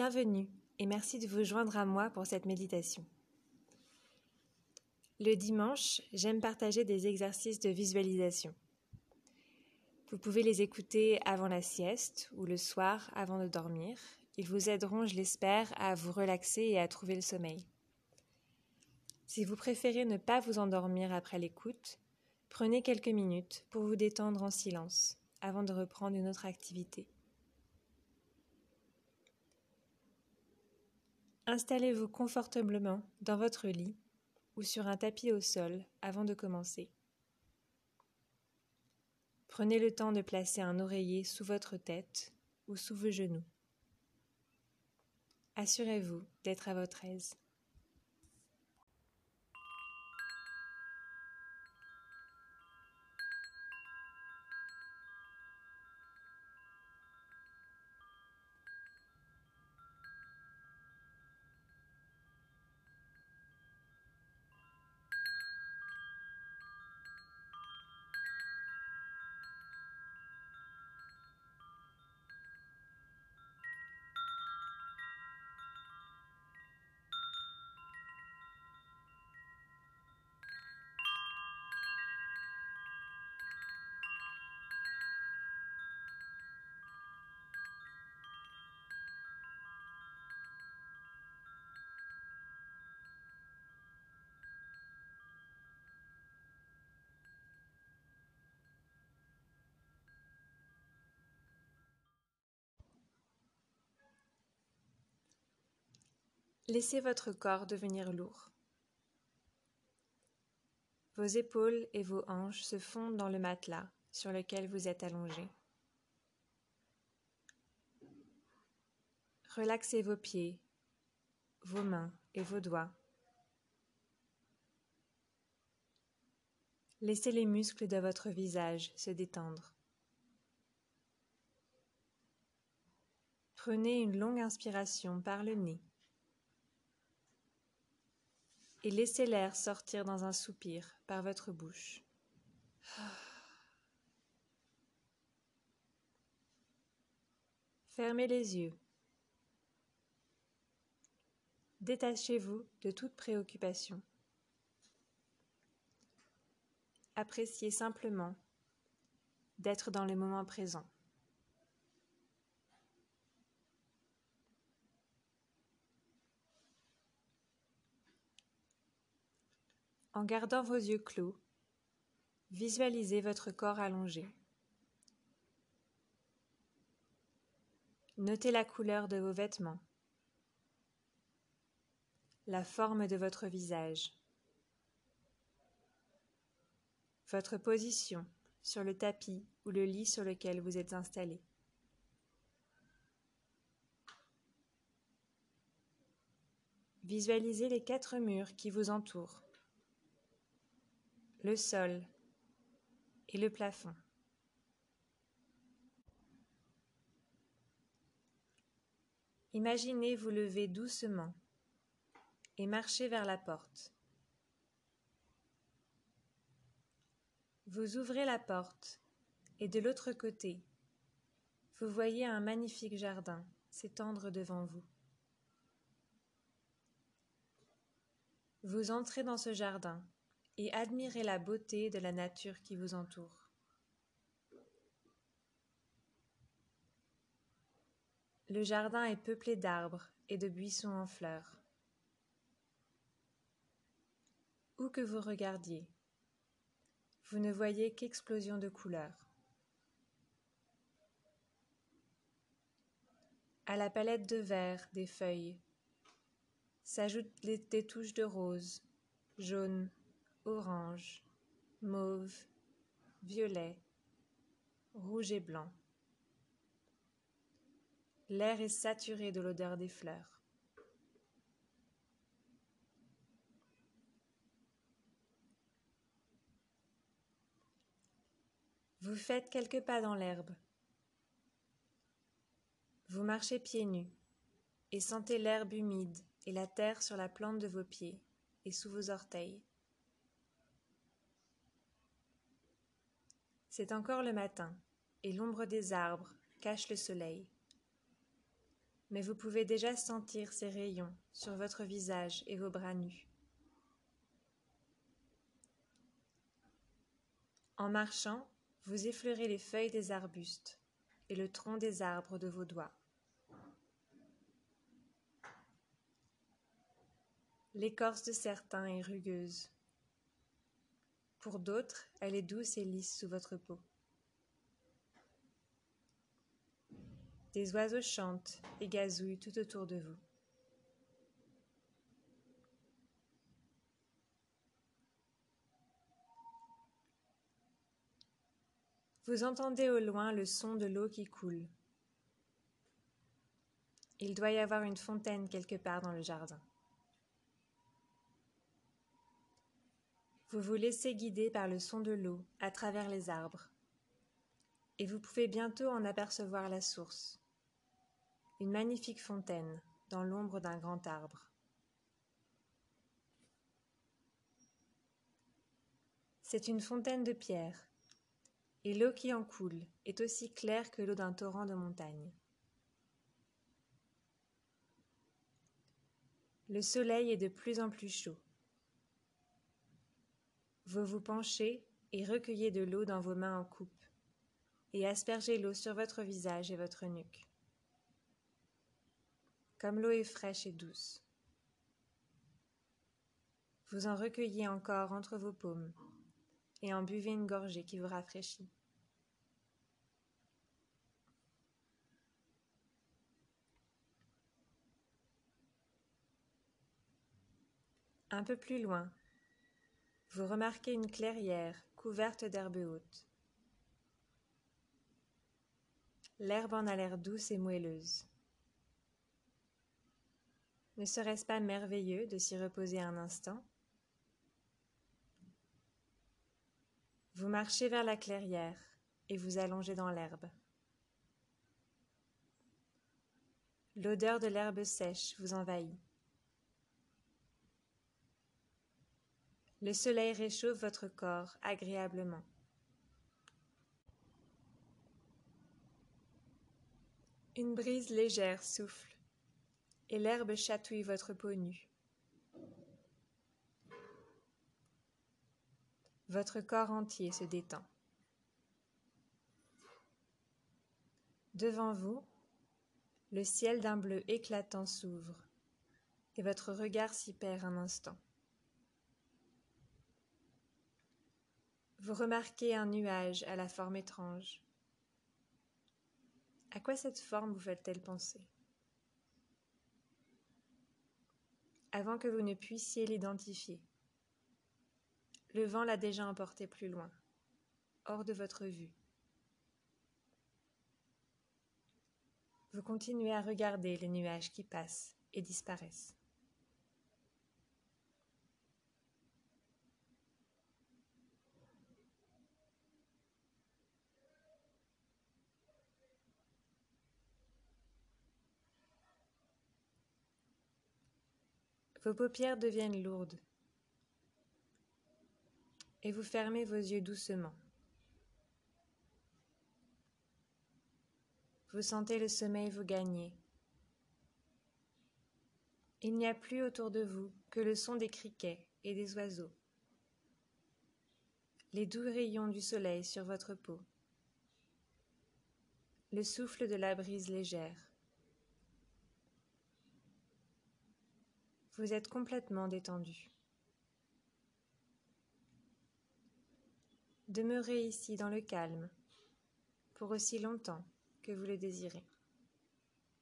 Bienvenue et merci de vous joindre à moi pour cette méditation. Le dimanche, j'aime partager des exercices de visualisation. Vous pouvez les écouter avant la sieste ou le soir avant de dormir. Ils vous aideront, je l'espère, à vous relaxer et à trouver le sommeil. Si vous préférez ne pas vous endormir après l'écoute, prenez quelques minutes pour vous détendre en silence avant de reprendre une autre activité. Installez-vous confortablement dans votre lit ou sur un tapis au sol avant de commencer. Prenez le temps de placer un oreiller sous votre tête ou sous vos genoux. Assurez-vous d'être à votre aise. Laissez votre corps devenir lourd. Vos épaules et vos hanches se fondent dans le matelas sur lequel vous êtes allongé. Relaxez vos pieds, vos mains et vos doigts. Laissez les muscles de votre visage se détendre. Prenez une longue inspiration par le nez et laissez l'air sortir dans un soupir par votre bouche. Fermez les yeux. Détachez-vous de toute préoccupation. Appréciez simplement d'être dans le moment présent. En gardant vos yeux clos, visualisez votre corps allongé. Notez la couleur de vos vêtements, la forme de votre visage, votre position sur le tapis ou le lit sur lequel vous êtes installé. Visualisez les quatre murs qui vous entourent le sol et le plafond. Imaginez vous lever doucement et marcher vers la porte. Vous ouvrez la porte et de l'autre côté, vous voyez un magnifique jardin s'étendre devant vous. Vous entrez dans ce jardin et admirez la beauté de la nature qui vous entoure. Le jardin est peuplé d'arbres et de buissons en fleurs. Où que vous regardiez, vous ne voyez qu'explosion de couleurs. À la palette de vert des feuilles s'ajoutent des touches de rose, jaune, orange, mauve, violet, rouge et blanc. L'air est saturé de l'odeur des fleurs. Vous faites quelques pas dans l'herbe. Vous marchez pieds nus et sentez l'herbe humide et la terre sur la plante de vos pieds et sous vos orteils. C'est encore le matin, et l'ombre des arbres cache le soleil. mais vous pouvez déjà sentir ces rayons sur votre visage et vos bras nus. En marchant, vous effleurez les feuilles des arbustes et le tronc des arbres de vos doigts. L'écorce de certains est rugueuse. Pour d'autres, elle est douce et lisse sous votre peau. Des oiseaux chantent et gazouillent tout autour de vous. Vous entendez au loin le son de l'eau qui coule. Il doit y avoir une fontaine quelque part dans le jardin. Vous vous laissez guider par le son de l'eau à travers les arbres, et vous pouvez bientôt en apercevoir la source, une magnifique fontaine dans l'ombre d'un grand arbre. C'est une fontaine de pierre, et l'eau qui en coule est aussi claire que l'eau d'un torrent de montagne. Le soleil est de plus en plus chaud. Vous vous penchez et recueillez de l'eau dans vos mains en coupe, et aspergez l'eau sur votre visage et votre nuque. Comme l'eau est fraîche et douce. Vous en recueillez encore entre vos paumes, et en buvez une gorgée qui vous rafraîchit. Un peu plus loin, vous remarquez une clairière couverte d'herbes hautes. L'herbe en a l'air douce et moelleuse. Ne serait-ce pas merveilleux de s'y reposer un instant? Vous marchez vers la clairière et vous allongez dans l'herbe. L'odeur de l'herbe sèche vous envahit. Le soleil réchauffe votre corps agréablement. Une brise légère souffle et l'herbe chatouille votre peau nue. Votre corps entier se détend. Devant vous, le ciel d'un bleu éclatant s'ouvre et votre regard s'y perd un instant. Vous remarquez un nuage à la forme étrange. À quoi cette forme vous fait-elle penser? Avant que vous ne puissiez l'identifier, le vent l'a déjà emporté plus loin, hors de votre vue. Vous continuez à regarder les nuages qui passent et disparaissent. Vos paupières deviennent lourdes et vous fermez vos yeux doucement. Vous sentez le sommeil vous gagner. Il n'y a plus autour de vous que le son des criquets et des oiseaux, les doux rayons du soleil sur votre peau, le souffle de la brise légère. Vous êtes complètement détendu. Demeurez ici dans le calme pour aussi longtemps que vous le désirez.